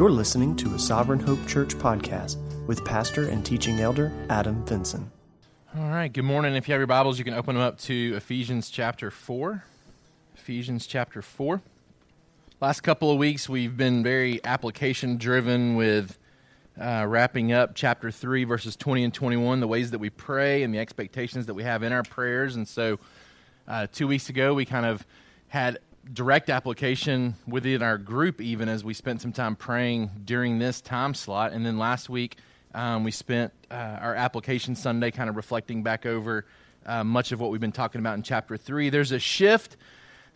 You're listening to a Sovereign Hope Church podcast with pastor and teaching elder Adam Vinson. All right, good morning. If you have your Bibles, you can open them up to Ephesians chapter 4. Ephesians chapter 4. Last couple of weeks, we've been very application driven with uh, wrapping up chapter 3, verses 20 and 21, the ways that we pray and the expectations that we have in our prayers. And so, uh, two weeks ago, we kind of had direct application within our group, even as we spent some time praying during this time slot. And then last week, um, we spent uh, our application Sunday kind of reflecting back over uh, much of what we've been talking about in chapter 3. There's a shift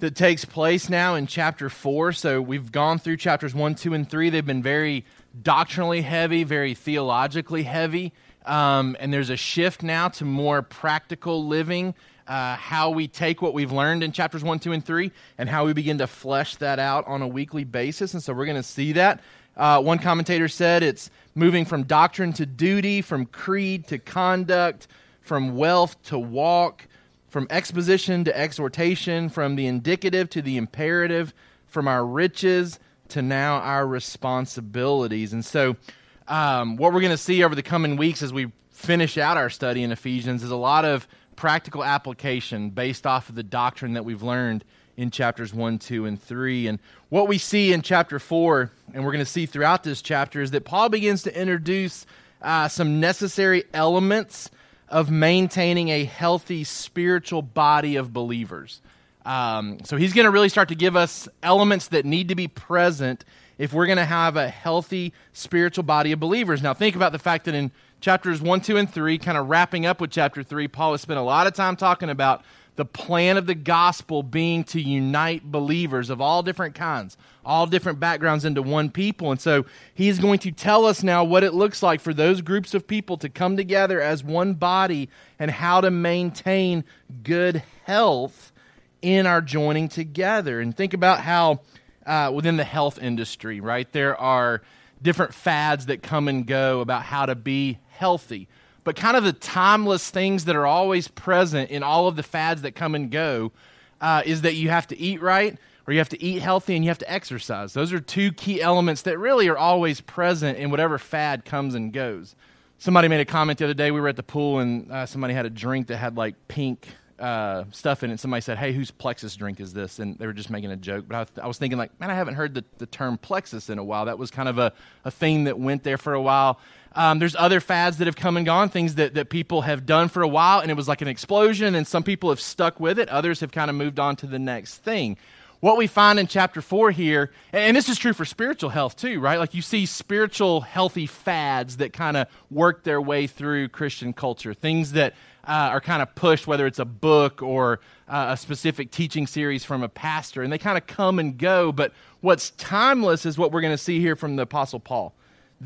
that takes place now in chapter 4. So we've gone through chapters 1, 2, and 3. They've been very doctrinally heavy, very theologically heavy. Um, and there's a shift now to more practical living, uh, how we take what we've learned in chapters 1, 2, and 3, and how we begin to flesh that out on a weekly basis. And so we're going to see that. Uh, one commentator said it's moving from doctrine to duty, from creed to conduct, from wealth to walk, from exposition to exhortation, from the indicative to the imperative, from our riches to now our responsibilities. And so, um, what we're going to see over the coming weeks as we finish out our study in Ephesians is a lot of practical application based off of the doctrine that we've learned in chapters 1, 2, and 3. And what we see in chapter 4, and we're going to see throughout this chapter, is that Paul begins to introduce uh, some necessary elements of maintaining a healthy spiritual body of believers. Um, so he's going to really start to give us elements that need to be present if we're going to have a healthy spiritual body of believers. Now, think about the fact that in chapters 1, 2, and 3, kind of wrapping up with chapter 3, Paul has spent a lot of time talking about the plan of the gospel being to unite believers of all different kinds, all different backgrounds into one people. And so he's going to tell us now what it looks like for those groups of people to come together as one body and how to maintain good health in our joining together. And think about how uh, within the health industry, right, there are different fads that come and go about how to be healthy but kind of the timeless things that are always present in all of the fads that come and go uh, is that you have to eat right or you have to eat healthy and you have to exercise. Those are two key elements that really are always present in whatever fad comes and goes. Somebody made a comment the other day. We were at the pool and uh, somebody had a drink that had like pink uh, stuff in it. Somebody said, "Hey, whose Plexus drink is this?" And they were just making a joke. But I was, I was thinking, like, man, I haven't heard the, the term Plexus in a while. That was kind of a, a thing that went there for a while. Um, there's other fads that have come and gone, things that, that people have done for a while, and it was like an explosion, and some people have stuck with it. Others have kind of moved on to the next thing. What we find in chapter 4 here, and this is true for spiritual health too, right? Like you see spiritual healthy fads that kind of work their way through Christian culture, things that uh, are kind of pushed, whether it's a book or uh, a specific teaching series from a pastor, and they kind of come and go. But what's timeless is what we're going to see here from the Apostle Paul.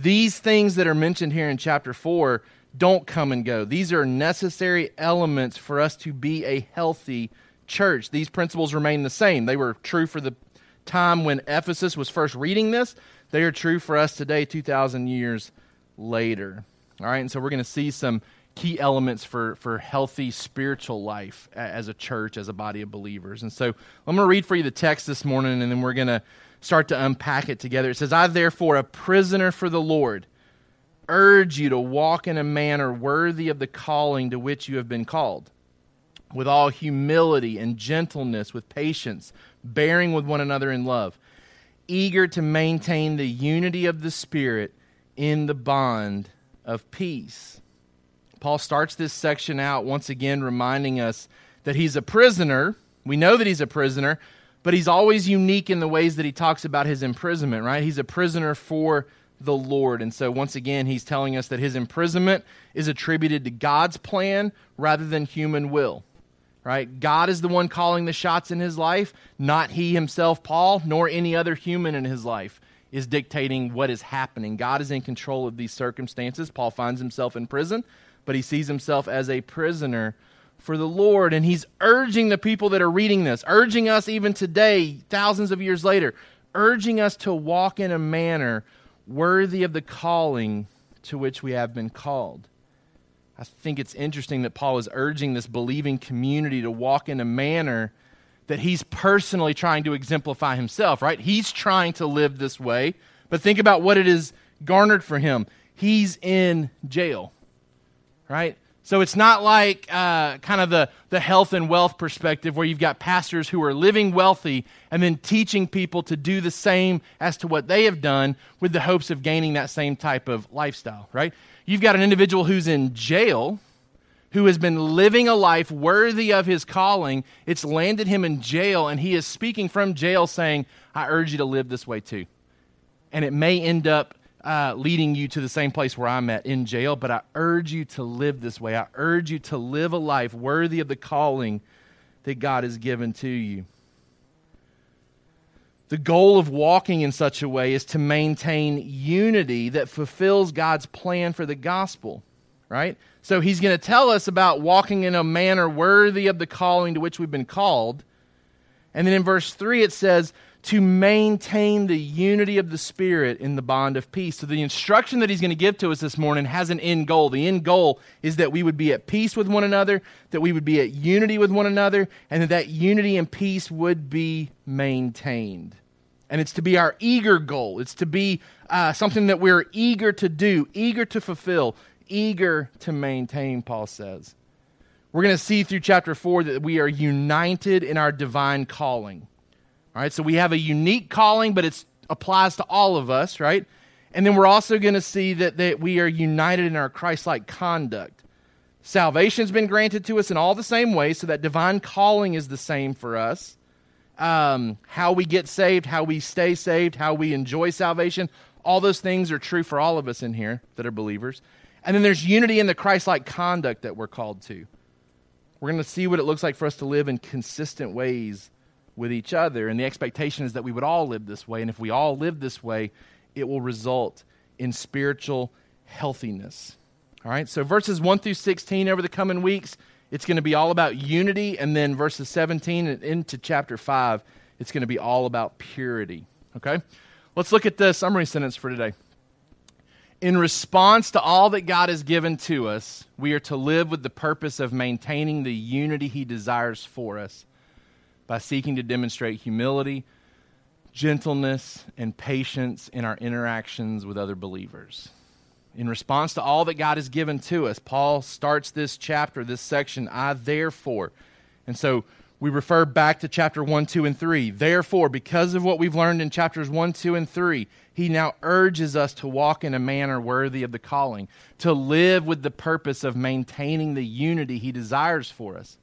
These things that are mentioned here in chapter 4 don't come and go. These are necessary elements for us to be a healthy church. These principles remain the same. They were true for the time when Ephesus was first reading this, they are true for us today, 2,000 years later. All right, and so we're going to see some key elements for, for healthy spiritual life as a church, as a body of believers. And so I'm going to read for you the text this morning, and then we're going to start to unpack it together. It says, I, therefore, a prisoner for the Lord, urge you to walk in a manner worthy of the calling to which you have been called, with all humility and gentleness, with patience, bearing with one another in love, eager to maintain the unity of the Spirit in the bond of peace. Paul starts this section out once again reminding us that he's a prisoner. We know that he's a prisoner, but he's always unique in the ways that he talks about his imprisonment, right? He's a prisoner for the Lord. And so, once again, he's telling us that his imprisonment is attributed to God's plan rather than human will, right? God is the one calling the shots in his life, not he himself, Paul, nor any other human in his life is dictating what is happening. God is in control of these circumstances. Paul finds himself in prison, but he sees himself as a prisoner for the Lord. And he's urging the people that are reading this, urging us even today, thousands of years later, urging us to walk in a manner worthy of the calling to which we have been called. I think it's interesting that Paul is urging this believing community to walk in a manner that he's personally trying to exemplify himself, right? He's trying to live this way, But think about what it is garnered for him. He's in jail, right? So it's not like uh, kind of the, the health and wealth perspective where you've got pastors who are living wealthy and then teaching people to do the same as to what they have done with the hopes of gaining that same type of lifestyle, right? You've got an individual who's in jail who has been living a life worthy of his calling. It's landed him in jail, and he is speaking from jail saying, I urge you to live this way too. And it may end up uh, leading you to the same place where I'm at in jail, but I urge you to live this way. I urge you to live a life worthy of the calling that God has given to you. The goal of walking in such a way is to maintain unity that fulfills God's plan for the gospel, right? So he's going to tell us about walking in a manner worthy of the calling to which we've been called. And then in verse 3, it says, to maintain the unity of the Spirit in the bond of peace. So the instruction that he's going to give to us this morning has an end goal. The end goal is that we would be at peace with one another, that we would be at unity with one another, and that that unity and peace would be maintained. And it's to be our eager goal. It's to be uh, something that we're eager to do, eager to fulfill, eager to maintain, Paul says. We're going to see through chapter 4 that we are united in our divine calling. All right, so we have a unique calling, but it applies to all of us, right? And then we're also going to see that, that we are united in our Christ like conduct. Salvation's been granted to us in all the same ways, so that divine calling is the same for us. Um, how we get saved, how we stay saved, how we enjoy salvation, all those things are true for all of us in here that are believers. And then there's unity in the Christ like conduct that we're called to. We're going to see what it looks like for us to live in consistent ways with each other. And the expectation is that we would all live this way. And if we all live this way, it will result in spiritual healthiness. All right, so verses 1 through 16 over the coming weeks, it's going to be all about unity. And then verses 17 and into chapter 5, it's going to be all about purity. Okay, let's look at the summary sentence for today in response to all that God has given to us, we are to live with the purpose of maintaining the unity He desires for us by seeking to demonstrate humility, gentleness, and patience in our interactions with other believers. In response to all that God has given to us, Paul starts this chapter, this section, I therefore. And so we refer back to chapter 1, 2, and 3. Therefore, because of what we've learned in chapters 1, 2, and 3, he now urges us to walk in a manner worthy of the calling, to live with the purpose of maintaining the unity he desires for us.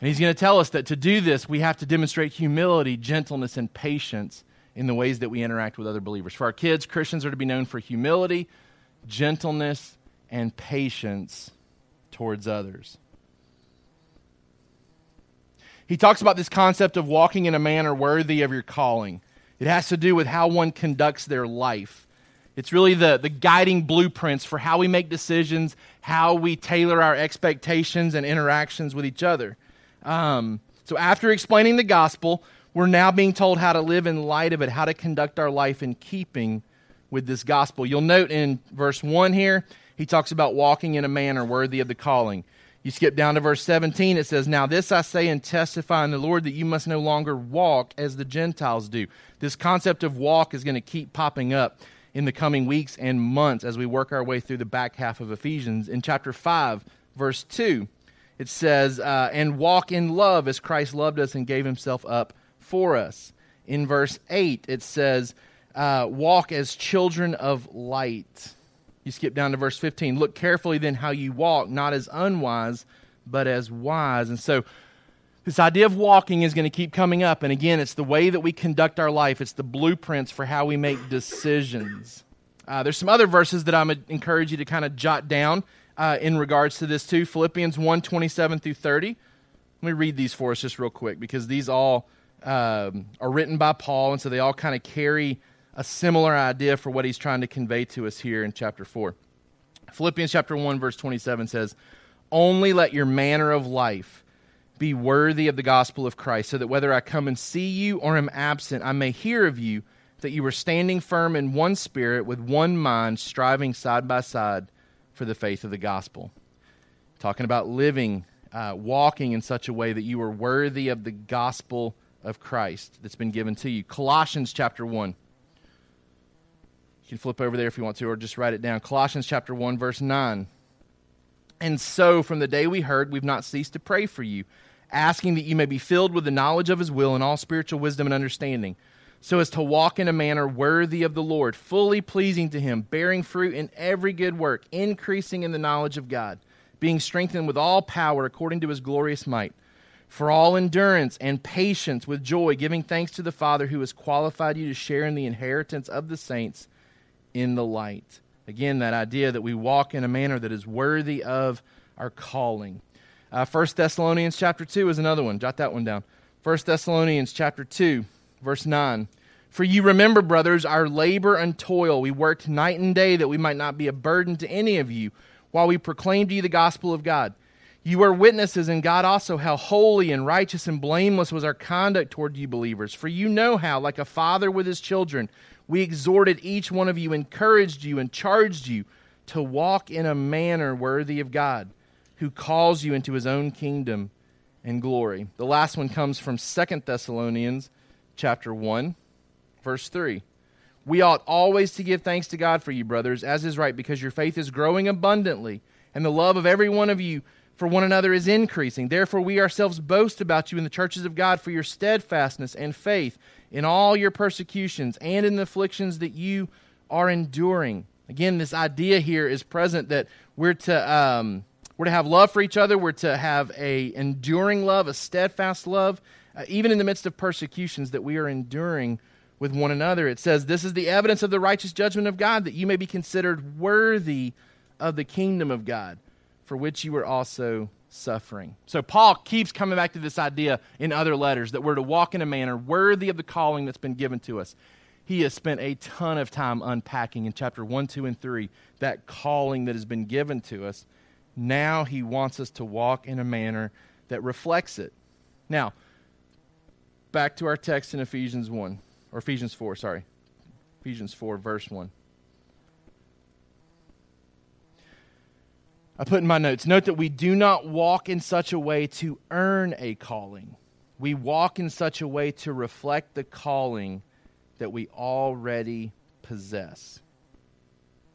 And he's going to tell us that to do this, we have to demonstrate humility, gentleness, and patience in the ways that we interact with other believers. For our kids, Christians are to be known for humility, gentleness, and patience towards others. He talks about this concept of walking in a manner worthy of your calling. It has to do with how one conducts their life. It's really the, the guiding blueprints for how we make decisions, how we tailor our expectations and interactions with each other. Um, so, after explaining the gospel, we're now being told how to live in light of it, how to conduct our life in keeping with this gospel. You'll note in verse 1 here, he talks about walking in a manner worthy of the calling. You skip down to verse 17, it says, Now this I say and testify in the Lord that you must no longer walk as the Gentiles do. This concept of walk is going to keep popping up in the coming weeks and months as we work our way through the back half of Ephesians. In chapter 5, verse 2, it says, uh, And walk in love as Christ loved us and gave himself up for us. In verse 8, it says, uh, Walk as children of light. You skip down to verse 15. Look carefully then how you walk, not as unwise, but as wise. And so, this idea of walking is going to keep coming up. And again, it's the way that we conduct our life, it's the blueprints for how we make decisions. Uh, there's some other verses that I'm encourage you to kind of jot down uh, in regards to this too. Philippians 1 27 through 30. Let me read these for us just real quick because these all um, are written by Paul, and so they all kind of carry a similar idea for what he's trying to convey to us here in chapter 4. Philippians chapter 1 verse 27 says, "Only let your manner of life be worthy of the gospel of Christ, so that whether I come and see you or am absent, I may hear of you that you are standing firm in one spirit with one mind, striving side by side for the faith of the gospel." Talking about living, uh, walking in such a way that you are worthy of the gospel of Christ that's been given to you. Colossians chapter 1 You can flip over there if you want to, or just write it down. Colossians chapter 1, verse 9. And so, from the day we heard, we've not ceased to pray for you, asking that you may be filled with the knowledge of his will and all spiritual wisdom and understanding, so as to walk in a manner worthy of the Lord, fully pleasing to him, bearing fruit in every good work, increasing in the knowledge of God, being strengthened with all power according to his glorious might, for all endurance and patience with joy, giving thanks to the Father who has qualified you to share in the inheritance of the saints in the light. Again, that idea that we walk in a manner that is worthy of our calling. Uh, 1 Thessalonians chapter 2 is another one. Jot that one down. 1 Thessalonians chapter 2, verse 9. For you remember, brothers, our labor and toil. We worked night and day that we might not be a burden to any of you while we proclaimed to you the gospel of God. You are witnesses, in God also, how holy and righteous and blameless was our conduct toward you believers. For you know how, like a father with his children, we exhorted each one of you, encouraged you, and charged you to walk in a manner worthy of God, who calls you into his own kingdom and glory. The last one comes from Second Thessalonians chapter 1, verse 3. We ought always to give thanks to God for you, brothers, as is right, because your faith is growing abundantly, and the love of every one of you for one another is increasing. Therefore, we ourselves boast about you in the churches of God for your steadfastness and faith in all your persecutions and in the afflictions that you are enduring. Again, this idea here is present that we're to um, we're to have love for each other. We're to have a enduring love, a steadfast love, uh, even in the midst of persecutions that we are enduring with one another. It says, "This is the evidence of the righteous judgment of God, that you may be considered worthy of the kingdom of God, for which you are also suffering. So Paul keeps coming back to this idea in other letters that we're to walk in a manner worthy of the calling that's been given to us. He has spent a ton of time unpacking in chapter 1, 2, and 3 that calling that has been given to us. Now he wants us to walk in a manner that reflects it. Now, back to our text in Ephesians 1, or Ephesians 4, sorry. Ephesians 4, verse 1. I put in my notes note that we do not walk in such a way to earn a calling. We walk in such a way to reflect the calling that we already possess.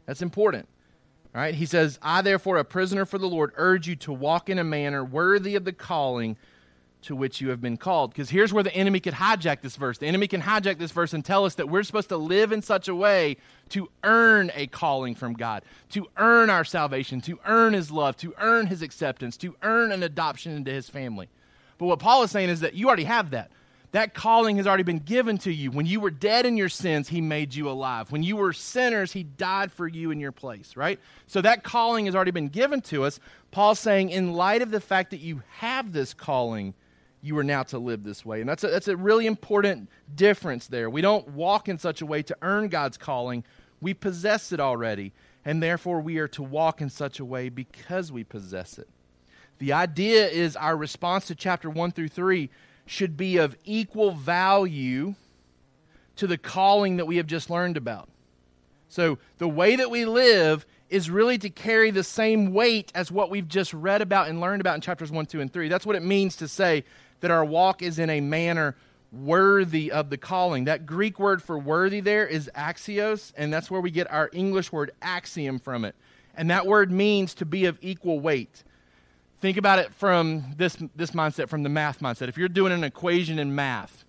That's important. All right? He says, I, therefore, a prisoner for the Lord, urge you to walk in a manner worthy of the calling to which you have been called. Because here's where the enemy could hijack this verse. The enemy can hijack this verse and tell us that we're supposed to live in such a way to earn a calling from God, to earn our salvation, to earn his love, to earn his acceptance, to earn an adoption into his family. But what Paul is saying is that you already have that. That calling has already been given to you. When you were dead in your sins, he made you alive. When you were sinners, he died for you in your place, right? So that calling has already been given to us. Paul's saying, in light of the fact that you have this calling, you are now to live this way. And that's a, that's a really important difference there. We don't walk in such a way to earn God's calling, we possess it already. And therefore, we are to walk in such a way because we possess it. The idea is our response to chapter 1 through 3 should be of equal value to the calling that we have just learned about. So, the way that we live is really to carry the same weight as what we've just read about and learned about in chapters 1, 2, and 3. That's what it means to say that our walk is in a manner worthy of the calling. That Greek word for worthy there is axios, and that's where we get our English word axiom from it. And that word means to be of equal weight. Think about it from this, this mindset, from the math mindset. If you're doing an equation in math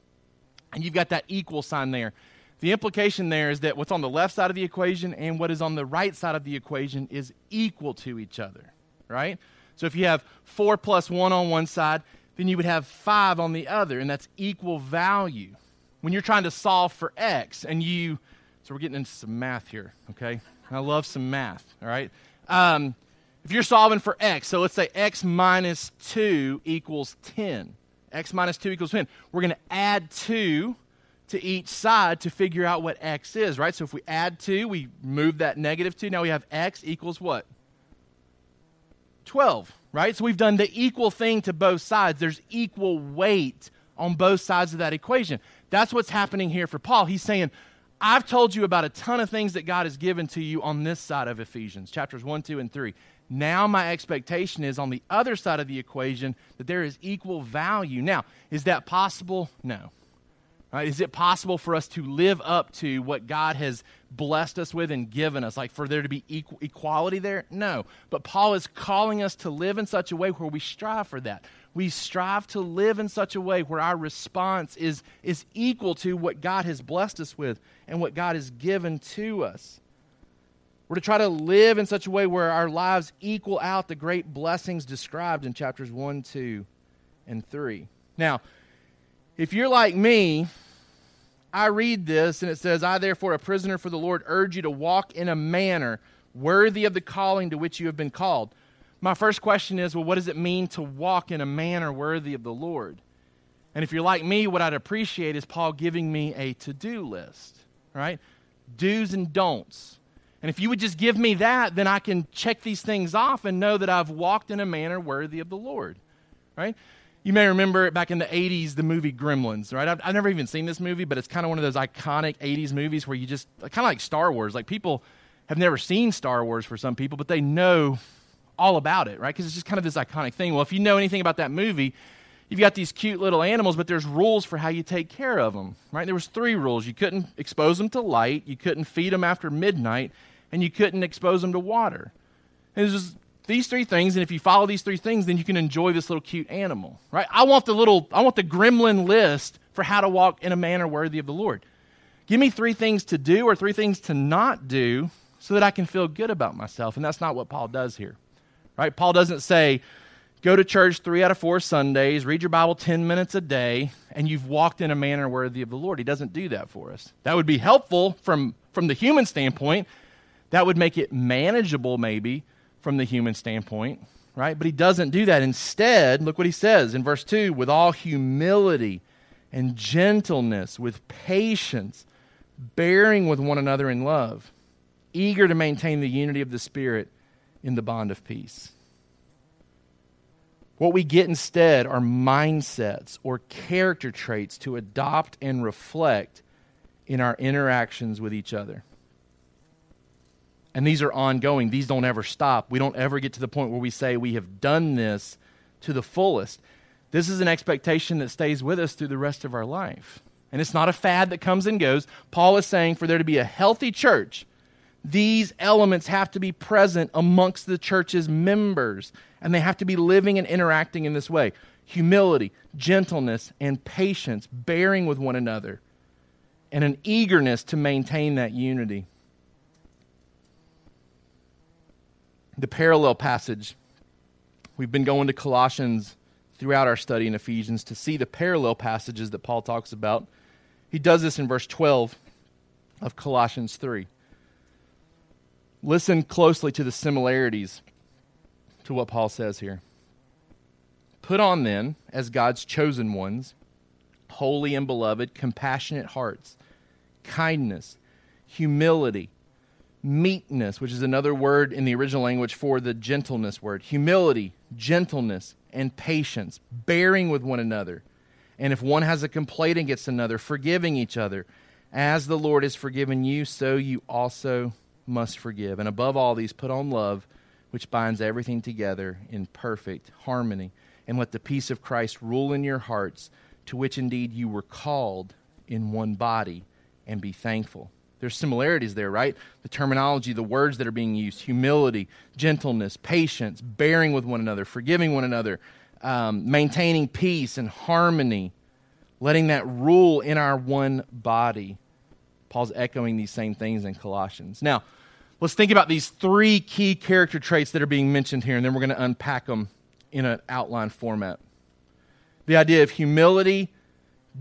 and you've got that equal sign there, the implication there is that what's on the left side of the equation and what is on the right side of the equation is equal to each other, right? So if you have 4 plus 1 on one side then you would have 5 on the other, and that's equal value. When you're trying to solve for x, and you, so we're getting into some math here, okay? I love some math, all right? Um, if you're solving for x, so let's say x minus 2 equals 10. x minus 2 equals 10. We're going to add 2 to each side to figure out what x is, right? So if we add 2, we move that negative 2. Now we have x equals what? 12 right? So we've done the equal thing to both sides. There's equal weight on both sides of that equation. That's what's happening here for Paul. He's saying, I've told you about a ton of things that God has given to you on this side of Ephesians, chapters 1, 2, and 3. Now, my expectation is on the other side of the equation that there is equal value. Now, is that possible? No. Right? Is it possible for us to live up to what God has blessed us with and given us? Like for there to be equal, equality there? No. But Paul is calling us to live in such a way where we strive for that. We strive to live in such a way where our response is, is equal to what God has blessed us with and what God has given to us. We're to try to live in such a way where our lives equal out the great blessings described in chapters 1, 2, and 3. Now, if you're like me, I read this and it says, I, therefore, a prisoner for the Lord, urge you to walk in a manner worthy of the calling to which you have been called. My first question is, well, what does it mean to walk in a manner worthy of the Lord? And if you're like me, what I'd appreciate is Paul giving me a to do list, right? Do's and don'ts. And if you would just give me that, then I can check these things off and know that I've walked in a manner worthy of the Lord, right? You may remember back in the 80s, the movie Gremlins, right? I've, I've never even seen this movie, but it's kind of one of those iconic 80s movies where you just, kind of like Star Wars. Like people have never seen Star Wars for some people, but they know all about it, right? Because it's just kind of this iconic thing. Well, if you know anything about that movie, you've got these cute little animals, but there's rules for how you take care of them, right? There was three rules. You couldn't expose them to light, you couldn't feed them after midnight, and you couldn't expose them to water. And it was these three things, and if you follow these three things, then you can enjoy this little cute animal, right? I want the little, I want the gremlin list for how to walk in a manner worthy of the Lord. Give me three things to do or three things to not do so that I can feel good about myself. And that's not what Paul does here, right? Paul doesn't say, go to church three out of four Sundays, read your Bible 10 minutes a day, and you've walked in a manner worthy of the Lord. He doesn't do that for us. That would be helpful from, from the human standpoint. That would make it manageable, maybe from the human standpoint, right? But he doesn't do that. Instead, look what he says in verse 2 with all humility and gentleness, with patience, bearing with one another in love, eager to maintain the unity of the Spirit in the bond of peace. What we get instead are mindsets or character traits to adopt and reflect in our interactions with each other. And these are ongoing. These don't ever stop. We don't ever get to the point where we say we have done this to the fullest. This is an expectation that stays with us through the rest of our life. And it's not a fad that comes and goes. Paul is saying for there to be a healthy church, these elements have to be present amongst the church's members, and they have to be living and interacting in this way humility, gentleness, and patience, bearing with one another, and an eagerness to maintain that unity. The parallel passage. We've been going to Colossians throughout our study in Ephesians to see the parallel passages that Paul talks about. He does this in verse 12 of Colossians 3. Listen closely to the similarities to what Paul says here. Put on then, as God's chosen ones, holy and beloved, compassionate hearts, kindness, humility meekness, which is another word in the original language for the gentleness word, humility, gentleness, and patience, bearing with one another. And if one has a complaint against another, forgiving each other. As the Lord has forgiven you, so you also must forgive. And above all these, put on love, which binds everything together in perfect harmony. And let the peace of Christ rule in your hearts, to which indeed you were called in one body, and be thankful. There's similarities there, right? The terminology, the words that are being used humility, gentleness, patience, bearing with one another, forgiving one another, um, maintaining peace and harmony, letting that rule in our one body. Paul's echoing these same things in Colossians. Now, let's think about these three key character traits that are being mentioned here, and then we're going to unpack them in an outline format. The idea of humility,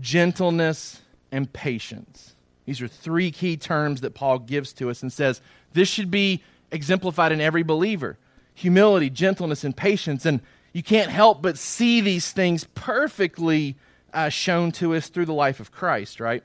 gentleness, and patience. These are three key terms that Paul gives to us and says this should be exemplified in every believer humility, gentleness, and patience. And you can't help but see these things perfectly uh, shown to us through the life of Christ, right?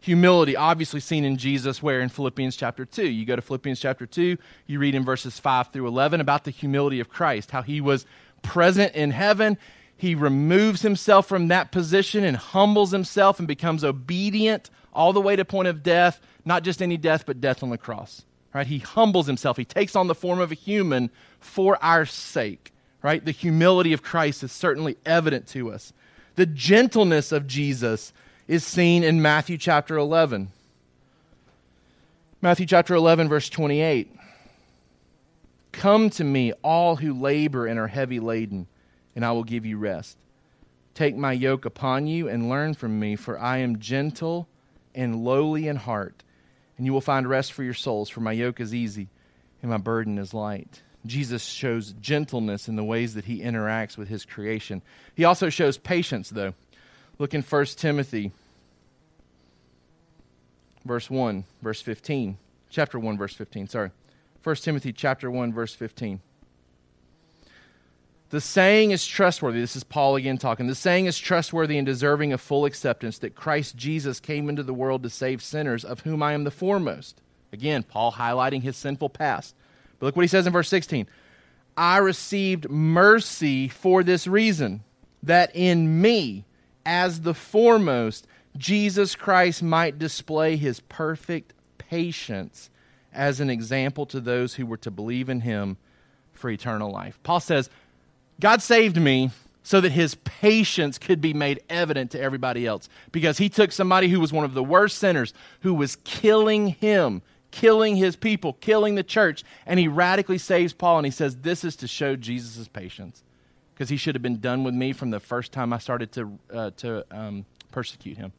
Humility, obviously seen in Jesus, where in Philippians chapter 2. You go to Philippians chapter 2, you read in verses 5 through 11 about the humility of Christ, how he was present in heaven. He removes himself from that position and humbles himself and becomes obedient all the way to point of death, not just any death, but death on the cross. Right? He humbles himself. He takes on the form of a human for our sake. Right? The humility of Christ is certainly evident to us. The gentleness of Jesus is seen in Matthew chapter 11. Matthew chapter 11, verse 28. Come to me, all who labor and are heavy laden, and I will give you rest. Take my yoke upon you and learn from me, for I am gentle and lowly in heart, and you will find rest for your souls, for my yoke is easy and my burden is light. Jesus shows gentleness in the ways that he interacts with his creation. He also shows patience, though. Look in 1 Timothy, verse 1, verse 15. Chapter 1, verse 15, sorry. 1 Timothy chapter 1, verse 15. The saying is trustworthy. This is Paul again talking. The saying is trustworthy and deserving of full acceptance that Christ Jesus came into the world to save sinners, of whom I am the foremost. Again, Paul highlighting his sinful past. But look what he says in verse 16 I received mercy for this reason, that in me, as the foremost, Jesus Christ might display his perfect patience as an example to those who were to believe in him for eternal life. Paul says, God saved me so that his patience could be made evident to everybody else because he took somebody who was one of the worst sinners, who was killing him, killing his people, killing the church, and he radically saves Paul and he says, This is to show Jesus' patience because he should have been done with me from the first time I started to, uh, to um, persecute him.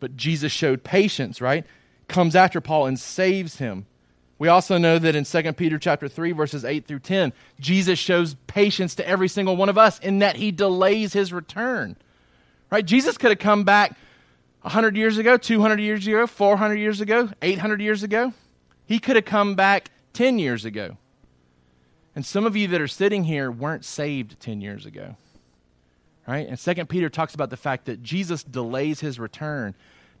But Jesus showed patience, right? Comes after Paul and saves him. We also know that in 2 Peter chapter 3 verses 8 through 10, Jesus shows patience to every single one of us in that he delays his return. Right? Jesus could have come back 100 years ago, 200 years ago, 400 years ago, 800 years ago. He could have come back 10 years ago. And some of you that are sitting here weren't saved 10 years ago. Right? And 2 Peter talks about the fact that Jesus delays his return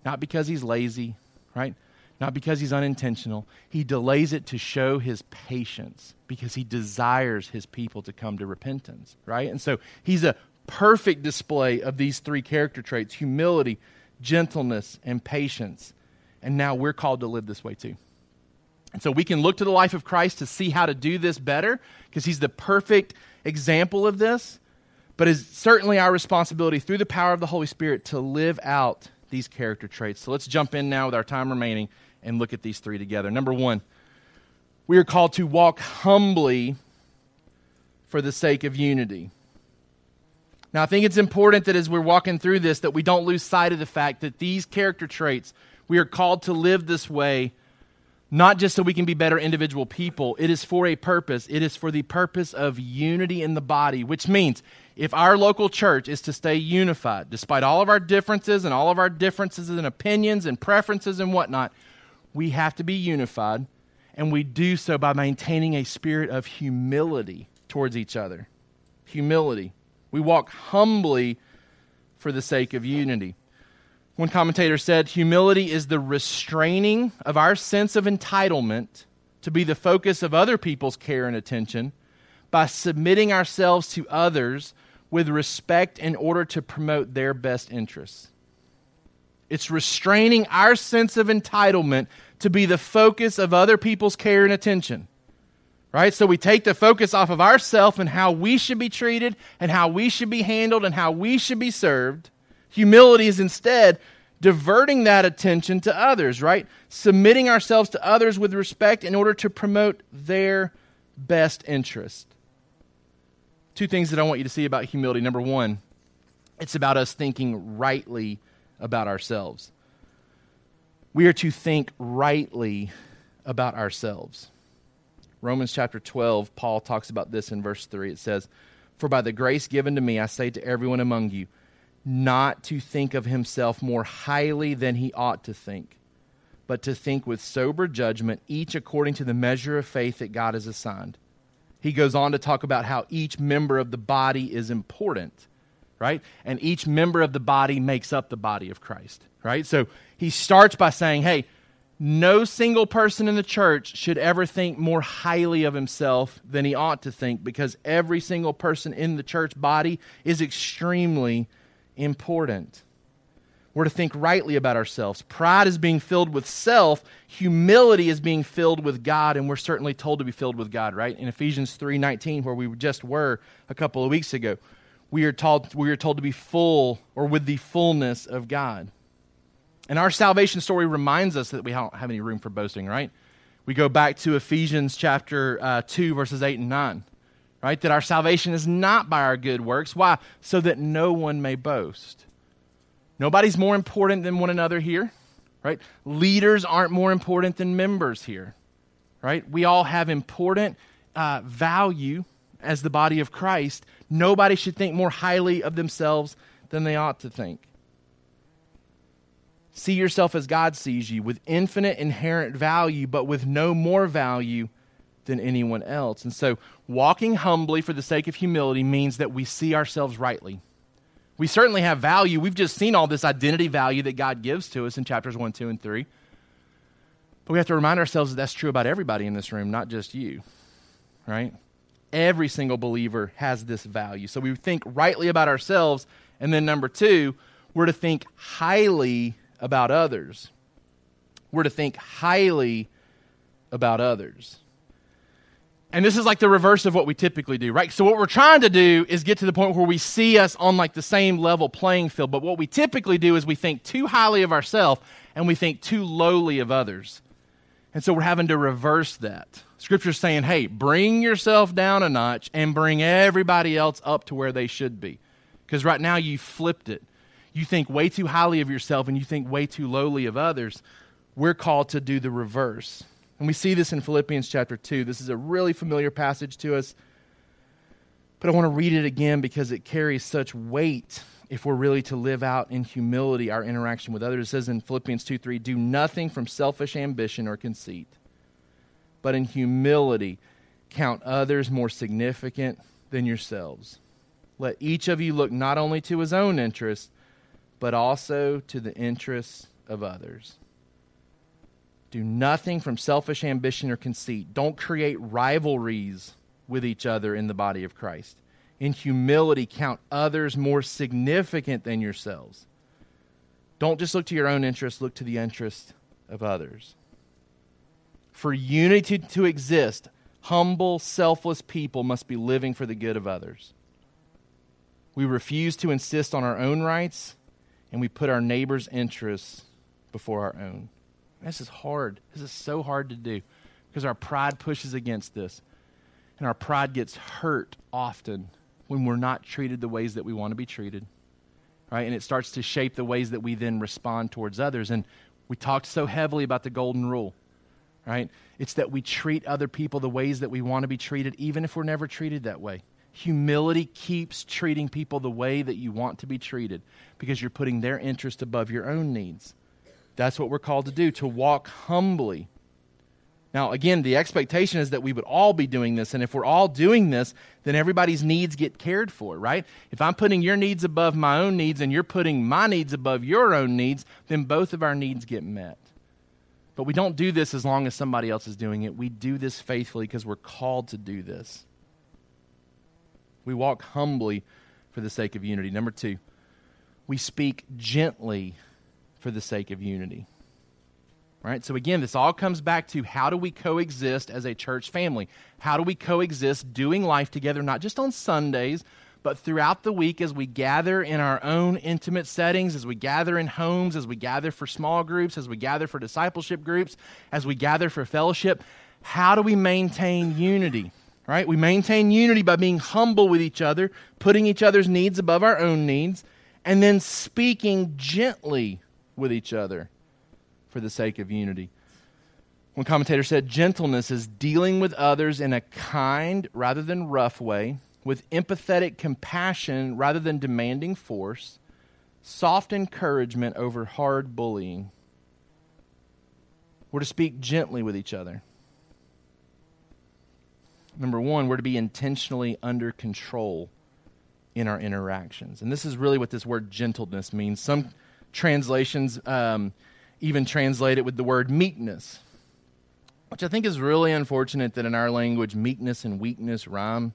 not because he's lazy, right? Not because he's unintentional. He delays it to show his patience because he desires his people to come to repentance, right? And so he's a perfect display of these three character traits humility, gentleness, and patience. And now we're called to live this way too. And so we can look to the life of Christ to see how to do this better because he's the perfect example of this. But it's certainly our responsibility through the power of the Holy Spirit to live out these character traits. So let's jump in now with our time remaining and look at these three together. Number one, we are called to walk humbly for the sake of unity. Now, I think it's important that as we're walking through this, that we don't lose sight of the fact that these character traits, we are called to live this way, not just so we can be better individual people. It is for a purpose. It is for the purpose of unity in the body, which means if our local church is to stay unified, despite all of our differences and all of our differences in opinions and preferences and whatnot, we have to be unified, and we do so by maintaining a spirit of humility towards each other. Humility. We walk humbly for the sake of unity. One commentator said, Humility is the restraining of our sense of entitlement to be the focus of other people's care and attention by submitting ourselves to others with respect in order to promote their best interests. It's restraining our sense of entitlement to be the focus of other people's care and attention. Right? So we take the focus off of ourself and how we should be treated and how we should be handled and how we should be served. Humility is instead diverting that attention to others, right? Submitting ourselves to others with respect in order to promote their best interest two things that I want you to see about humility. Number one, it's about us thinking rightly about ourselves. We are to think rightly about ourselves. Romans chapter 12, Paul talks about this in verse 3. It says, For by the grace given to me, I say to everyone among you, not to think of himself more highly than he ought to think, but to think with sober judgment, each according to the measure of faith that God has assigned he goes on to talk about how each member of the body is important, right? And each member of the body makes up the body of Christ, right? So he starts by saying, hey, no single person in the church should ever think more highly of himself than he ought to think because every single person in the church body is extremely important. We're to think rightly about ourselves. Pride is being filled with self, humility is being filled with God, and we're certainly told to be filled with God, right? In Ephesians 3:19 where we just were a couple of weeks ago. we are told we are told to be full or with the fullness of God. And our salvation story reminds us that we don't have any room for boasting, right? We go back to Ephesians chapter uh, 2, verses 8 and 9, right? That our salvation is not by our good works. Why? So that no one may boast. Nobody's more important than one another here, right? Leaders aren't more important than members here, right? We all have important uh, value as the body of Christ. Nobody should think more highly of themselves than they ought to think. See yourself as God sees you, with infinite inherent value, but with no more value than anyone else. And so, walking humbly for the sake of humility means that we see ourselves rightly. We certainly have value. We've just seen all this identity value that God gives to us in chapters 1, 2, and 3. But we have to remind ourselves that that's true about everybody in this room, not just you, right? Every single believer has this value. So we think rightly about ourselves. And then, number two, we're to think highly about others. We're to think highly about others. And this is like the reverse of what we typically do, right? So what we're trying to do is get to the point where we see us on like the same level playing field. But what we typically do is we think too highly of ourselves and we think too lowly of others. And so we're having to reverse that. Scripture's saying, hey, bring yourself down a notch and bring everybody else up to where they should be. Because right now you flipped it you think way too highly of yourself and you think way too lowly of others. We're called to do the reverse. And we see this in Philippians chapter 2. This is a really familiar passage to us, but I want to read it again because it carries such weight if we're really to live out in humility our interaction with others. It says in Philippians 2 3, do nothing from selfish ambition or conceit, but in humility count others more significant than yourselves. Let each of you look not only to his own interest, but also to the interests of others. Do nothing from selfish ambition or conceit. Don't create rivalries with each other in the body of Christ. In humility, count others more significant than yourselves. Don't just look to your own interests, look to the interest of others. For unity to exist, humble, selfless people must be living for the good of others. We refuse to insist on our own rights and we put our neighbor's interests before our own. This is hard. This is so hard to do because our pride pushes against this. And our pride gets hurt often when we're not treated the ways that we want to be treated. Right? And it starts to shape the ways that we then respond towards others. And we talked so heavily about the golden rule. Right? It's that we treat other people the ways that we want to be treated, even if we're never treated that way. Humility keeps treating people the way that you want to be treated because you're putting their interest above your own needs. That's what we're called to do, to walk humbly. Now, again, the expectation is that we would all be doing this. And if we're all doing this, then everybody's needs get cared for, right? If I'm putting your needs above my own needs and you're putting my needs above your own needs, then both of our needs get met. But we don't do this as long as somebody else is doing it. We do this faithfully because we're called to do this. We walk humbly for the sake of unity. Number two, we speak gently for the sake of unity. Right? So again, this all comes back to how do we coexist as a church family? How do we coexist doing life together, not just on Sundays, but throughout the week as we gather in our own intimate settings, as we gather in homes, as we gather for small groups, as we gather for discipleship groups, as we gather for fellowship? How do we maintain unity? Right? We maintain unity by being humble with each other, putting each other's needs above our own needs, and then speaking gently with each other for the sake of unity. One commentator said, Gentleness is dealing with others in a kind rather than rough way, with empathetic compassion rather than demanding force, soft encouragement over hard bullying. We're to speak gently with each other. Number one, we're to be intentionally under control in our interactions. And this is really what this word gentleness means. Some translations um, even translate it with the word meekness, which I think is really unfortunate that in our language, meekness and weakness rhyme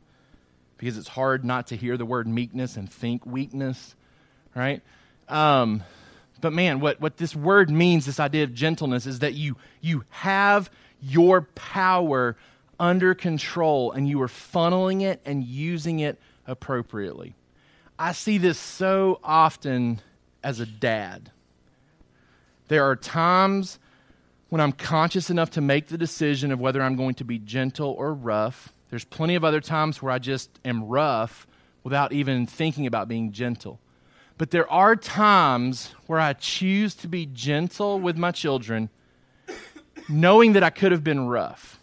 because it's hard not to hear the word meekness and think weakness, right? Um, but man, what, what this word means, this idea of gentleness, is that you, you have your power under control and you are funneling it and using it appropriately. I see this so often as a dad. There are times when I'm conscious enough to make the decision of whether I'm going to be gentle or rough. There's plenty of other times where I just am rough without even thinking about being gentle. But there are times where I choose to be gentle with my children, knowing that I could have been rough.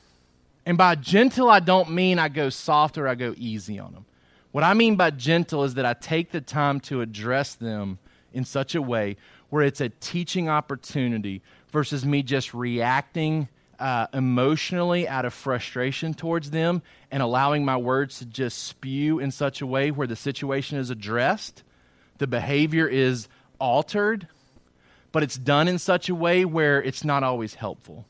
And by gentle, I don't mean I go soft or I go easy on them. What I mean by gentle is that I take the time to address them in such a way where it's a teaching opportunity versus me just reacting uh, emotionally out of frustration towards them and allowing my words to just spew in such a way where the situation is addressed, the behavior is altered, but it's done in such a way where it's not always helpful.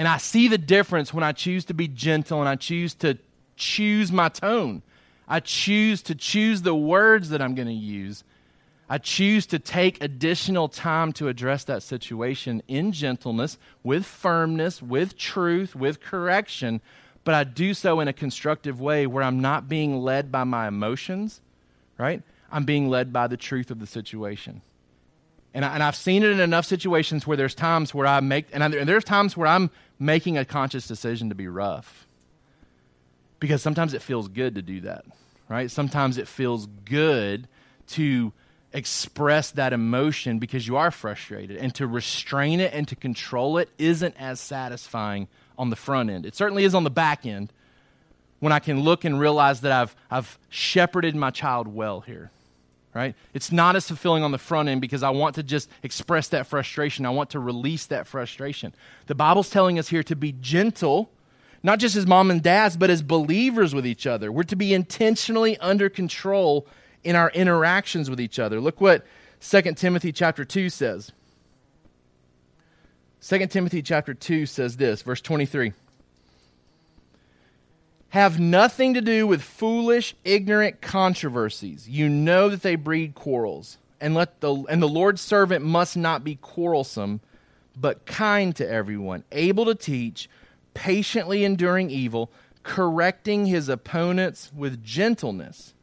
And I see the difference when I choose to be gentle and I choose to choose my tone. I choose to choose the words that I'm going to use. I choose to take additional time to address that situation in gentleness, with firmness, with truth, with correction, but I do so in a constructive way where I'm not being led by my emotions, right? I'm being led by the truth of the situation. And, I, have seen it in enough situations where there's times where I make, and, I, and there's times where I'm making a conscious decision to be rough. Because sometimes it feels good to do that right? Sometimes it feels good to express that emotion because you are frustrated. And to restrain it and to control it isn't as satisfying on the front end. It certainly is on the back end when I can look and realize that I've, I've shepherded my child well here. Right? It's not as fulfilling on the front end because I want to just express that frustration. I want to release that frustration. The Bible's telling us here to be gentle not just as mom and dads, but as believers with each other. We're to be intentionally under control in our interactions with each other. Look what 2 Timothy chapter 2 says. 2 Timothy chapter 2 says this, verse 23. Have nothing to do with foolish, ignorant controversies. You know that they breed quarrels. And let the and the Lord's servant must not be quarrelsome, but kind to everyone, able to teach, patiently enduring evil, correcting his opponents with gentleness.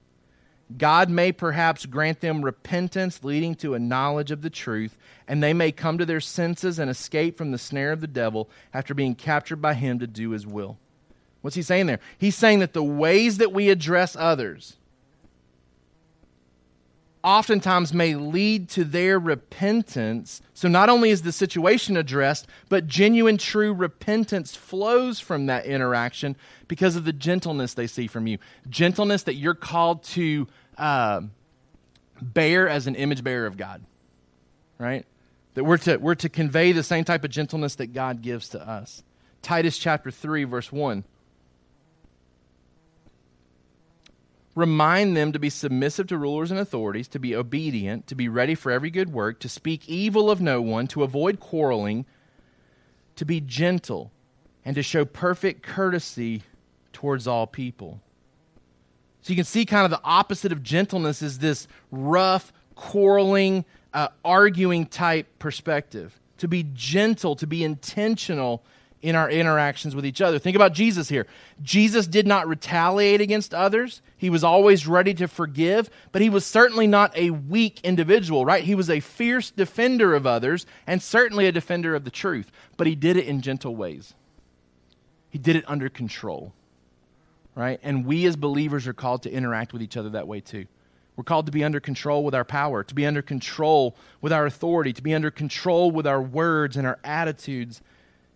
God may perhaps grant them repentance leading to a knowledge of the truth, and they may come to their senses and escape from the snare of the devil after being captured by him to do his will. What's he saying there? He's saying that the ways that we address others, oftentimes may lead to their repentance. So not only is the situation addressed, but genuine, true repentance flows from that interaction because of the gentleness they see from you. Gentleness that you're called to uh, bear as an image bearer of God, right? That we're to, we're to convey the same type of gentleness that God gives to us. Titus chapter 3, verse 1. Remind them to be submissive to rulers and authorities, to be obedient, to be ready for every good work, to speak evil of no one, to avoid quarreling, to be gentle, and to show perfect courtesy towards all people. So you can see kind of the opposite of gentleness is this rough, quarreling, uh, arguing type perspective. To be gentle, to be intentional in our interactions with each other. Think about Jesus here. Jesus did not retaliate against others. He was always ready to forgive, but he was certainly not a weak individual, right? He was a fierce defender of others and certainly a defender of the truth, but he did it in gentle ways. He did it under control, right? And we as believers are called to interact with each other that way too. We're called to be under control with our power, to be under control with our authority, to be under control with our words and our attitudes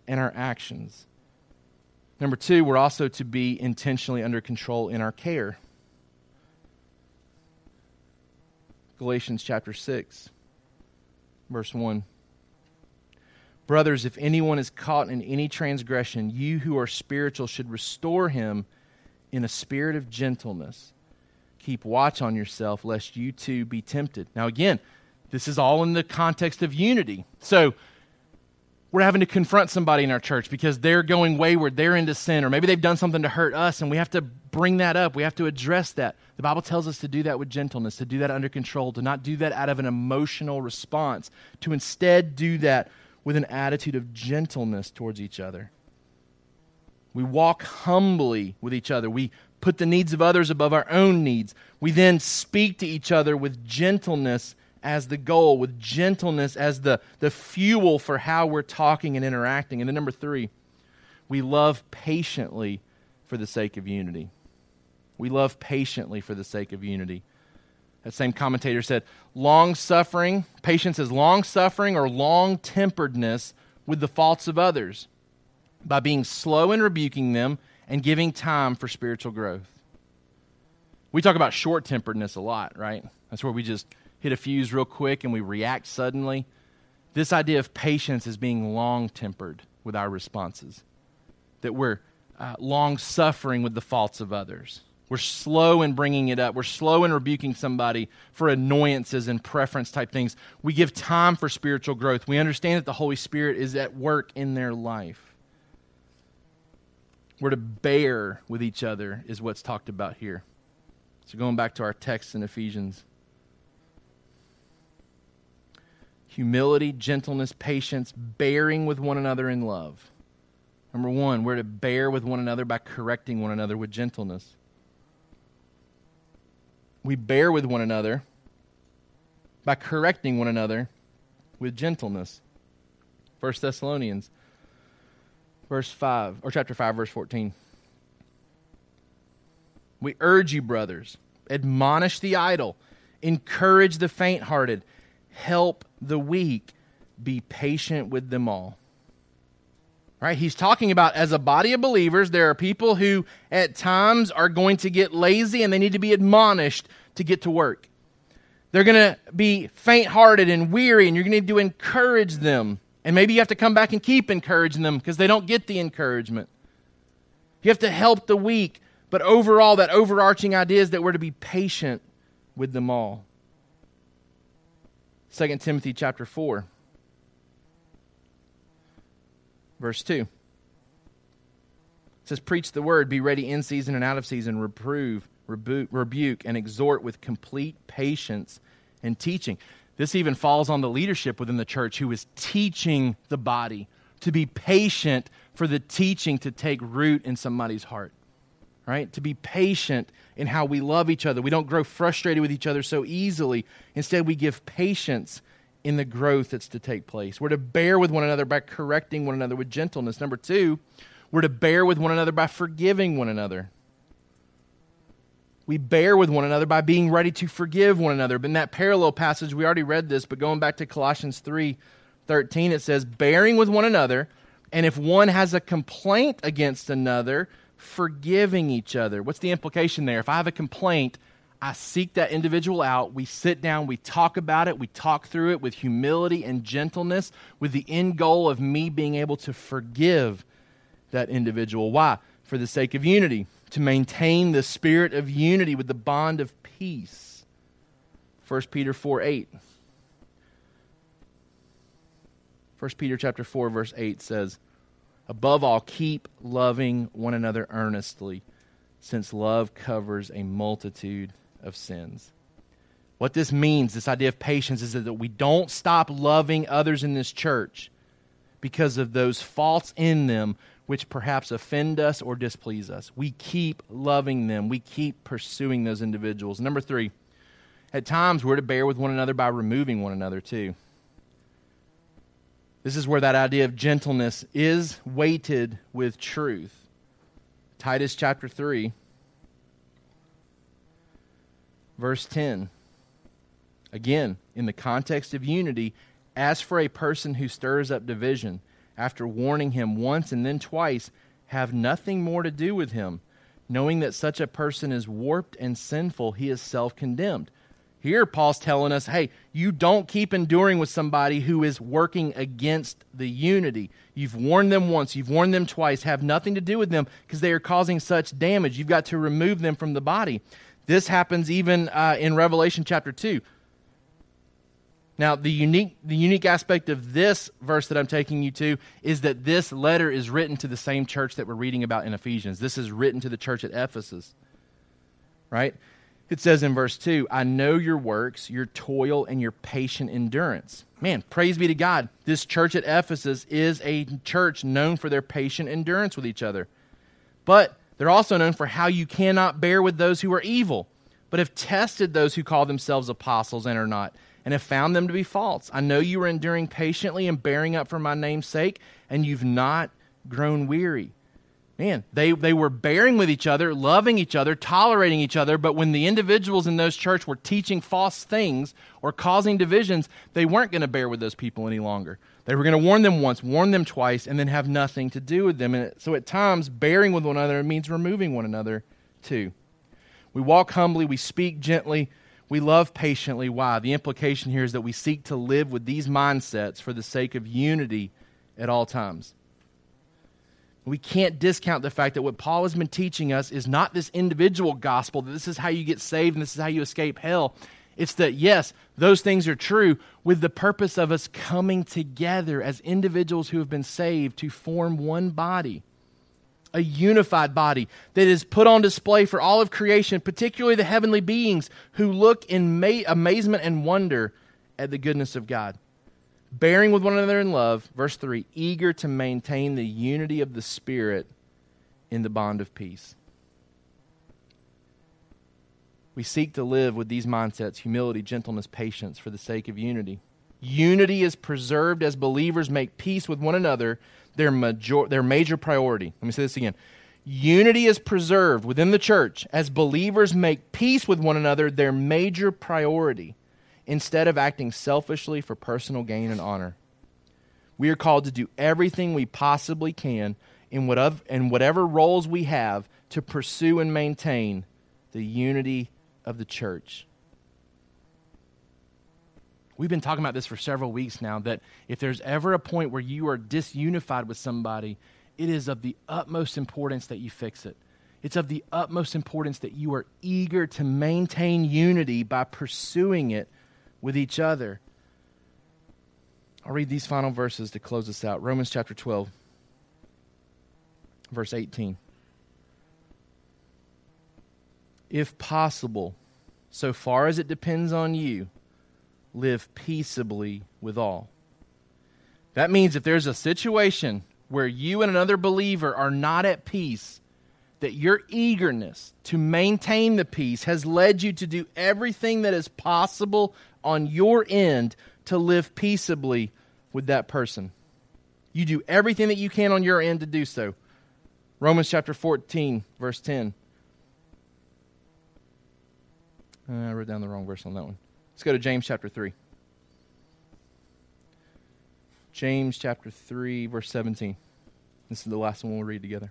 and our actions. Number two, we're also to be intentionally under control in our care. Galatians chapter 6, verse 1. Brothers, if anyone is caught in any transgression, you who are spiritual should restore him in a spirit of gentleness. Keep watch on yourself, lest you too be tempted. Now, again, this is all in the context of unity. So, we're having to confront somebody in our church because they're going wayward, they're into sin, or maybe they've done something to hurt us, and we have to bring that up. We have to address that. The Bible tells us to do that with gentleness, to do that under control, to not do that out of an emotional response, to instead do that with an attitude of gentleness towards each other. We walk humbly with each other. We put the needs of others above our own needs. We then speak to each other with gentleness as the goal, with gentleness as the, the fuel for how we're talking and interacting. And then, number three, we love patiently for the sake of unity. We love patiently for the sake of unity. That same commentator said, long suffering, patience is long suffering or long temperedness with the faults of others by being slow in rebuking them and giving time for spiritual growth. We talk about short temperedness a lot, right? That's where we just hit a fuse real quick and we react suddenly. This idea of patience is being long tempered with our responses, that we're uh, long suffering with the faults of others. We're slow in bringing it up. We're slow in rebuking somebody for annoyances and preference type things. We give time for spiritual growth. We understand that the Holy Spirit is at work in their life. We're to bear with each other, is what's talked about here. So, going back to our text in Ephesians humility, gentleness, patience, bearing with one another in love. Number one, we're to bear with one another by correcting one another with gentleness. We bear with one another by correcting one another with gentleness. 1 Thessalonians verse 5 or chapter 5 verse 14. We urge you brothers, admonish the idle, encourage the faint-hearted, help the weak, be patient with them all. Right? He's talking about as a body of believers, there are people who at times are going to get lazy and they need to be admonished to get to work. They're going to be faint hearted and weary, and you're going to need to encourage them. And maybe you have to come back and keep encouraging them because they don't get the encouragement. You have to help the weak, but overall, that overarching idea is that we're to be patient with them all. 2 Timothy chapter 4 verse 2 it says preach the word be ready in season and out of season reprove rebuke, rebuke and exhort with complete patience and teaching. This even falls on the leadership within the church who is teaching the body to be patient for the teaching to take root in somebody's heart right? To be patient in how we love each other. We don't grow frustrated with each other so easily. Instead, we give patience in the growth that's to take place. We're to bear with one another by correcting one another with gentleness. Number two, we're to bear with one another by forgiving one another. We bear with one another by being ready to forgive one another. But in that parallel passage, we already read this, but going back to Colossians 3 13, it says, bearing with one another, and if one has a complaint against another, forgiving each other. What's the implication there? If I have a complaint, I seek that individual out. We sit down, we talk about it, we talk through it with humility and gentleness, with the end goal of me being able to forgive that individual. Why? For the sake of unity, to maintain the spirit of unity with the bond of peace. 1 Peter 4 8. 1 Peter chapter 4 verse 8 says, Above all, keep loving one another earnestly, since love covers a multitude of sins. What this means, this idea of patience, is that we don't stop loving others in this church because of those faults in them which perhaps offend us or displease us. We keep loving them, we keep pursuing those individuals. Number three, at times we're to bear with one another by removing one another too. This is where that idea of gentleness is weighted with truth. Titus chapter 3 Verse 10. Again, in the context of unity, as for a person who stirs up division, after warning him once and then twice, have nothing more to do with him. Knowing that such a person is warped and sinful, he is self condemned. Here, Paul's telling us hey, you don't keep enduring with somebody who is working against the unity. You've warned them once, you've warned them twice, have nothing to do with them because they are causing such damage. You've got to remove them from the body. This happens even uh, in Revelation chapter 2. Now, the unique, the unique aspect of this verse that I'm taking you to is that this letter is written to the same church that we're reading about in Ephesians. This is written to the church at Ephesus. Right? It says in verse 2 I know your works, your toil, and your patient endurance. Man, praise be to God. This church at Ephesus is a church known for their patient endurance with each other. But they're also known for how you cannot bear with those who are evil, but have tested those who call themselves apostles and are not, and have found them to be false. I know you are enduring patiently and bearing up for my name's sake, and you've not grown weary. Man, they, they were bearing with each other, loving each other, tolerating each other, but when the individuals in those church were teaching false things or causing divisions, they weren't going to bear with those people any longer. They were going to warn them once, warn them twice, and then have nothing to do with them. And so at times, bearing with one another means removing one another too. We walk humbly, we speak gently, we love patiently. Why? The implication here is that we seek to live with these mindsets for the sake of unity at all times. We can't discount the fact that what Paul has been teaching us is not this individual gospel, that this is how you get saved and this is how you escape hell. It's that, yes, those things are true with the purpose of us coming together as individuals who have been saved to form one body, a unified body that is put on display for all of creation, particularly the heavenly beings who look in ma- amazement and wonder at the goodness of God. Bearing with one another in love, verse 3, eager to maintain the unity of the Spirit in the bond of peace. We seek to live with these mindsets humility, gentleness, patience for the sake of unity. Unity is preserved as believers make peace with one another, their, major, their major priority. Let me say this again. Unity is preserved within the church as believers make peace with one another, their major priority, instead of acting selfishly for personal gain and honor. We are called to do everything we possibly can in whatever, in whatever roles we have to pursue and maintain the unity of the church. We've been talking about this for several weeks now that if there's ever a point where you are disunified with somebody, it is of the utmost importance that you fix it. It's of the utmost importance that you are eager to maintain unity by pursuing it with each other. I'll read these final verses to close us out. Romans chapter 12, verse 18 if possible, so far as it depends on you, live peaceably with all. That means if there's a situation where you and another believer are not at peace, that your eagerness to maintain the peace has led you to do everything that is possible on your end to live peaceably with that person. You do everything that you can on your end to do so. Romans chapter 14, verse 10. Uh, I wrote down the wrong verse on that one. Let's go to James chapter 3. James chapter 3, verse 17. This is the last one we'll read together.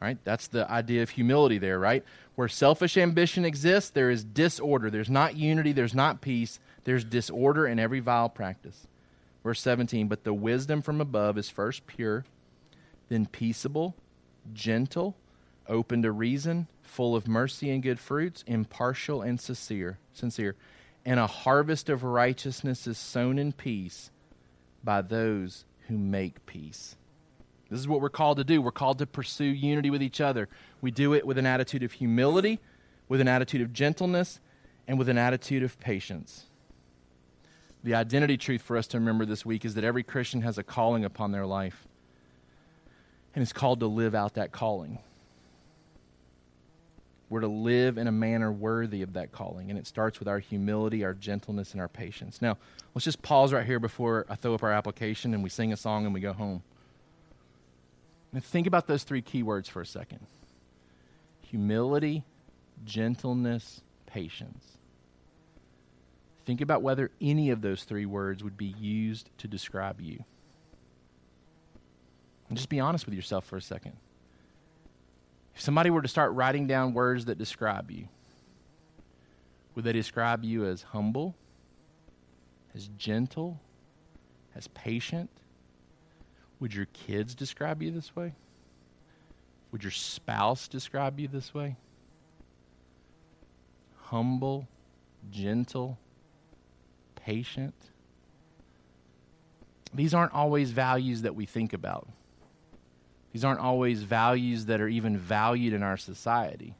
Right? That's the idea of humility there, right? Where selfish ambition exists, there is disorder. There's not unity, there's not peace, there's disorder in every vile practice. Verse 17, but the wisdom from above is first pure, then peaceable, gentle, open to reason, full of mercy and good fruits, impartial and sincere, sincere and a harvest of righteousness is sown in peace by those who make peace. This is what we're called to do. We're called to pursue unity with each other. We do it with an attitude of humility, with an attitude of gentleness, and with an attitude of patience. The identity truth for us to remember this week is that every Christian has a calling upon their life, and is called to live out that calling. We're to live in a manner worthy of that calling. And it starts with our humility, our gentleness, and our patience. Now, let's just pause right here before I throw up our application and we sing a song and we go home. And think about those three key words for a second humility, gentleness, patience. Think about whether any of those three words would be used to describe you. And just be honest with yourself for a second. If somebody were to start writing down words that describe you, would they describe you as humble, as gentle, as patient? Would your kids describe you this way? Would your spouse describe you this way? humble, gentle, patient. These aren't always values that we think about. These aren't always values that are even valued in our society,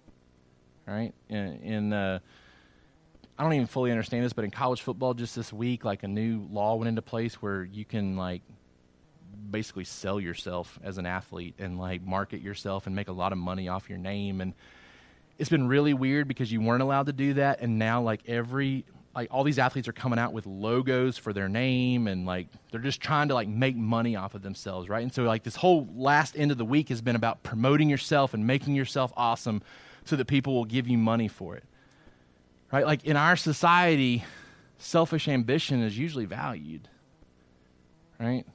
right? In, in uh, I don't even fully understand this, but in college football, just this week, like a new law went into place where you can like basically sell yourself as an athlete and like market yourself and make a lot of money off your name. And it's been really weird because you weren't allowed to do that. And now like every like all these athletes are coming out with logos for their name and like they're just trying to like make money off of themselves right? And so like this whole last end of the week has been about promoting yourself and making yourself awesome so that people will give you money for it right? Like in our society selfish ambition is usually valued right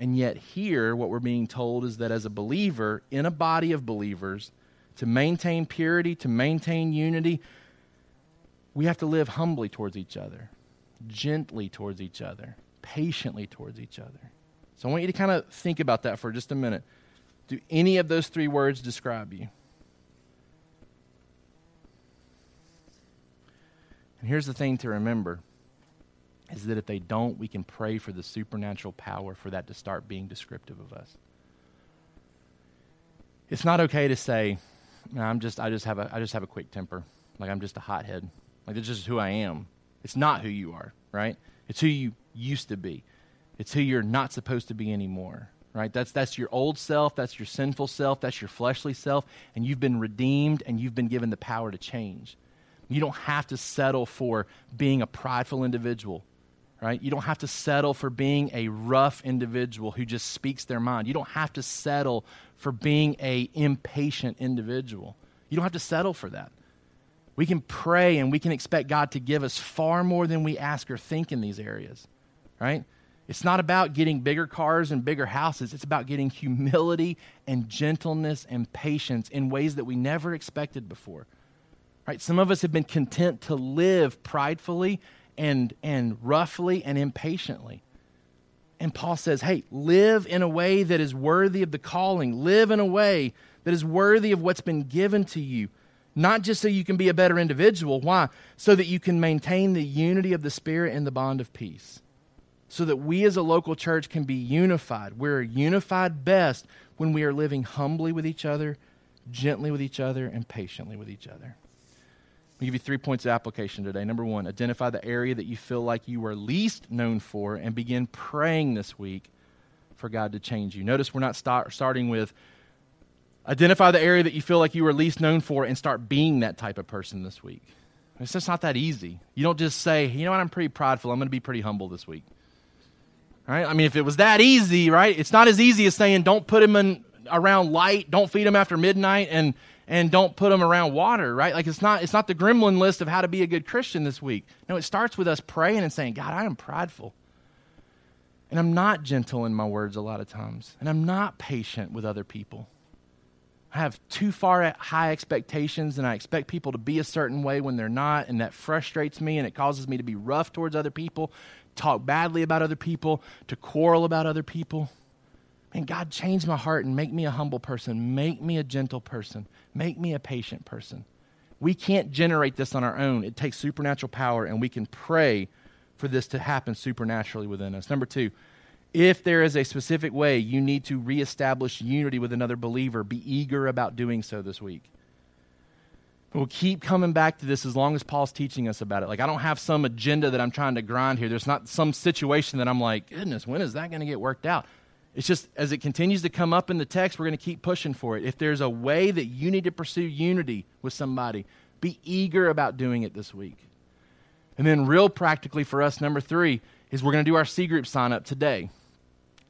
and yet, here, what we're being told is that as a believer in a body of believers, to maintain purity, to maintain unity, we have to live humbly towards each other, gently towards each other, patiently towards each other. So I want you to kind of think about that for just a minute. Do any of those three words describe you? And here's the thing to remember is that if they don't, we can pray for the supernatural power for that to start being descriptive of us. It's not okay to say, I'm just, I just have a, I just have a quick temper. Like I'm just a hothead. Like this is who I am. It's not who you are, right? It's who you used to be. It's who you're not supposed to be anymore, right? That's, that's your old self. That's your sinful self. That's your fleshly self. And you've been redeemed and you've been given the power to change. You don't have to settle for being a prideful individual right? You don't have to settle for being a rough individual who just speaks their mind. You don't have to settle for being a impatient individual. You don't have to settle for that. We can pray and we can expect God to give us far more than we ask or think in these areas, right? It's not about getting bigger cars and bigger houses. It's about getting humility and gentleness and patience in ways that we never expected before. Right? Some of us have been content to live pridefully and, and roughly and impatiently. And Paul says, hey, live in a way that is worthy of the calling. Live in a way that is worthy of what's been given to you. Not just so you can be a better individual. Why? So that you can maintain the unity of the Spirit and the bond of peace. So that we as a local church can be unified. We're unified best when we are living humbly with each other, gently with each other, and patiently with each other. I'll give you three points of application today. Number one, identify the area that you feel like you are least known for and begin praying this week for God to change you. Notice we're not start, starting with identify the area that you feel like you are least known for and start being that type of person this week. It's just not that easy. You don't just say, you know what, I'm pretty prideful. I'm going to be pretty humble this week. Right? I mean, if it was that easy, right? It's not as easy as saying, don't put him in around light, don't feed him after midnight, and and don't put them around water, right? Like it's not it's not the gremlin list of how to be a good Christian this week. No, it starts with us praying and saying, God, I am prideful. And I'm not gentle in my words a lot of times. And I'm not patient with other people. I have too far high expectations and I expect people to be a certain way when they're not, and that frustrates me and it causes me to be rough towards other people, talk badly about other people, to quarrel about other people. And God, change my heart and make me a humble person, make me a gentle person, make me a patient person. We can't generate this on our own. It takes supernatural power, and we can pray for this to happen supernaturally within us. Number two, if there is a specific way you need to reestablish unity with another believer, be eager about doing so this week. We'll keep coming back to this as long as Paul's teaching us about it. Like, I don't have some agenda that I'm trying to grind here. There's not some situation that I'm like, goodness, when is that going to get worked out? It's just as it continues to come up in the text, we're going to keep pushing for it. If there's a way that you need to pursue unity with somebody, be eager about doing it this week. And then, real practically for us, number three is we're going to do our C group sign up today.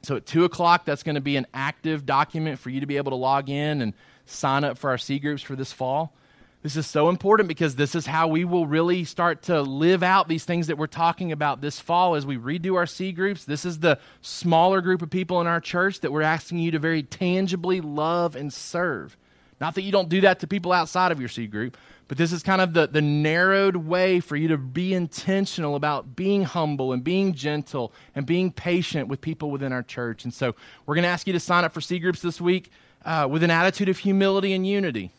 So at 2 o'clock, that's going to be an active document for you to be able to log in and sign up for our C groups for this fall. This is so important because this is how we will really start to live out these things that we're talking about this fall as we redo our C groups. This is the smaller group of people in our church that we're asking you to very tangibly love and serve. Not that you don't do that to people outside of your C group, but this is kind of the, the narrowed way for you to be intentional about being humble and being gentle and being patient with people within our church. And so we're going to ask you to sign up for C groups this week uh, with an attitude of humility and unity.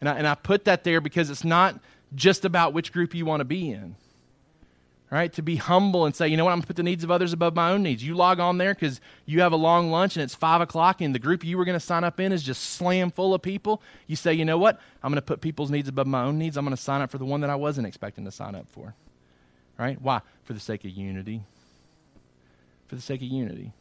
And I, and I put that there because it's not just about which group you want to be in. Right? To be humble and say, you know what, I'm going to put the needs of others above my own needs. You log on there because you have a long lunch and it's 5 o'clock and the group you were going to sign up in is just slam full of people. You say, you know what, I'm going to put people's needs above my own needs. I'm going to sign up for the one that I wasn't expecting to sign up for. Right? Why? For the sake of unity. For the sake of unity.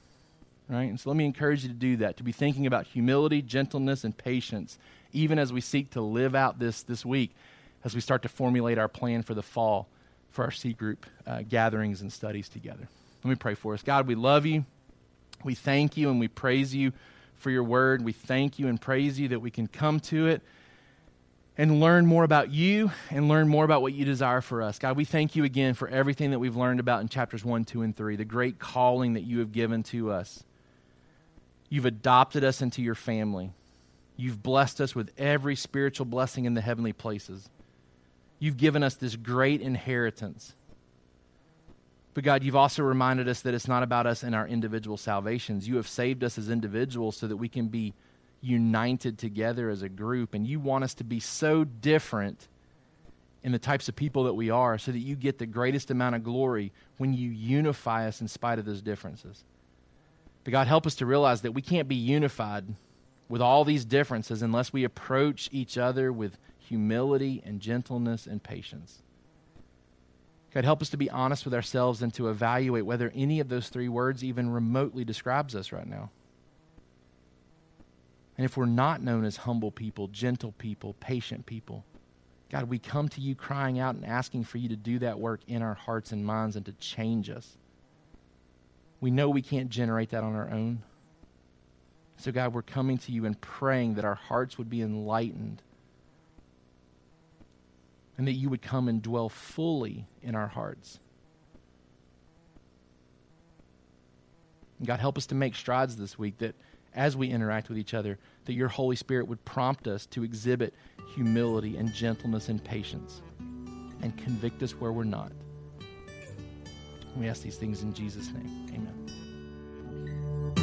Right? And so let me encourage you to do that, to be thinking about humility, gentleness, and patience, even as we seek to live out this this week, as we start to formulate our plan for the fall for our C group uh, gatherings and studies together. Let me pray for us. God, we love you. We thank you and we praise you for your word. We thank you and praise you that we can come to it and learn more about you and learn more about what you desire for us. God, we thank you again for everything that we've learned about in chapters 1, 2, and 3, the great calling that you have given to us. You've adopted us into your family. You've blessed us with every spiritual blessing in the heavenly places. You've given us this great inheritance. But God, you've also reminded us that it's not about us and our individual salvations. You have saved us as individuals so that we can be united together as a group. And you want us to be so different in the types of people that we are so that you get the greatest amount of glory when you unify us in spite of those differences. But God, help us to realize that we can't be unified with all these differences unless we approach each other with humility and gentleness and patience. God, help us to be honest with ourselves and to evaluate whether any of those three words even remotely describes us right now. And if we're not known as humble people, gentle people, patient people, God, we come to you crying out and asking for you to do that work in our hearts and minds and to change us. We know we can't generate that on our own. So, God, we're coming to you and praying that our hearts would be enlightened and that you would come and dwell fully in our hearts. God, help us to make strides this week that as we interact with each other, that your Holy Spirit would prompt us to exhibit humility and gentleness and patience and convict us where we're not. We ask these things in Jesus' name. Amen.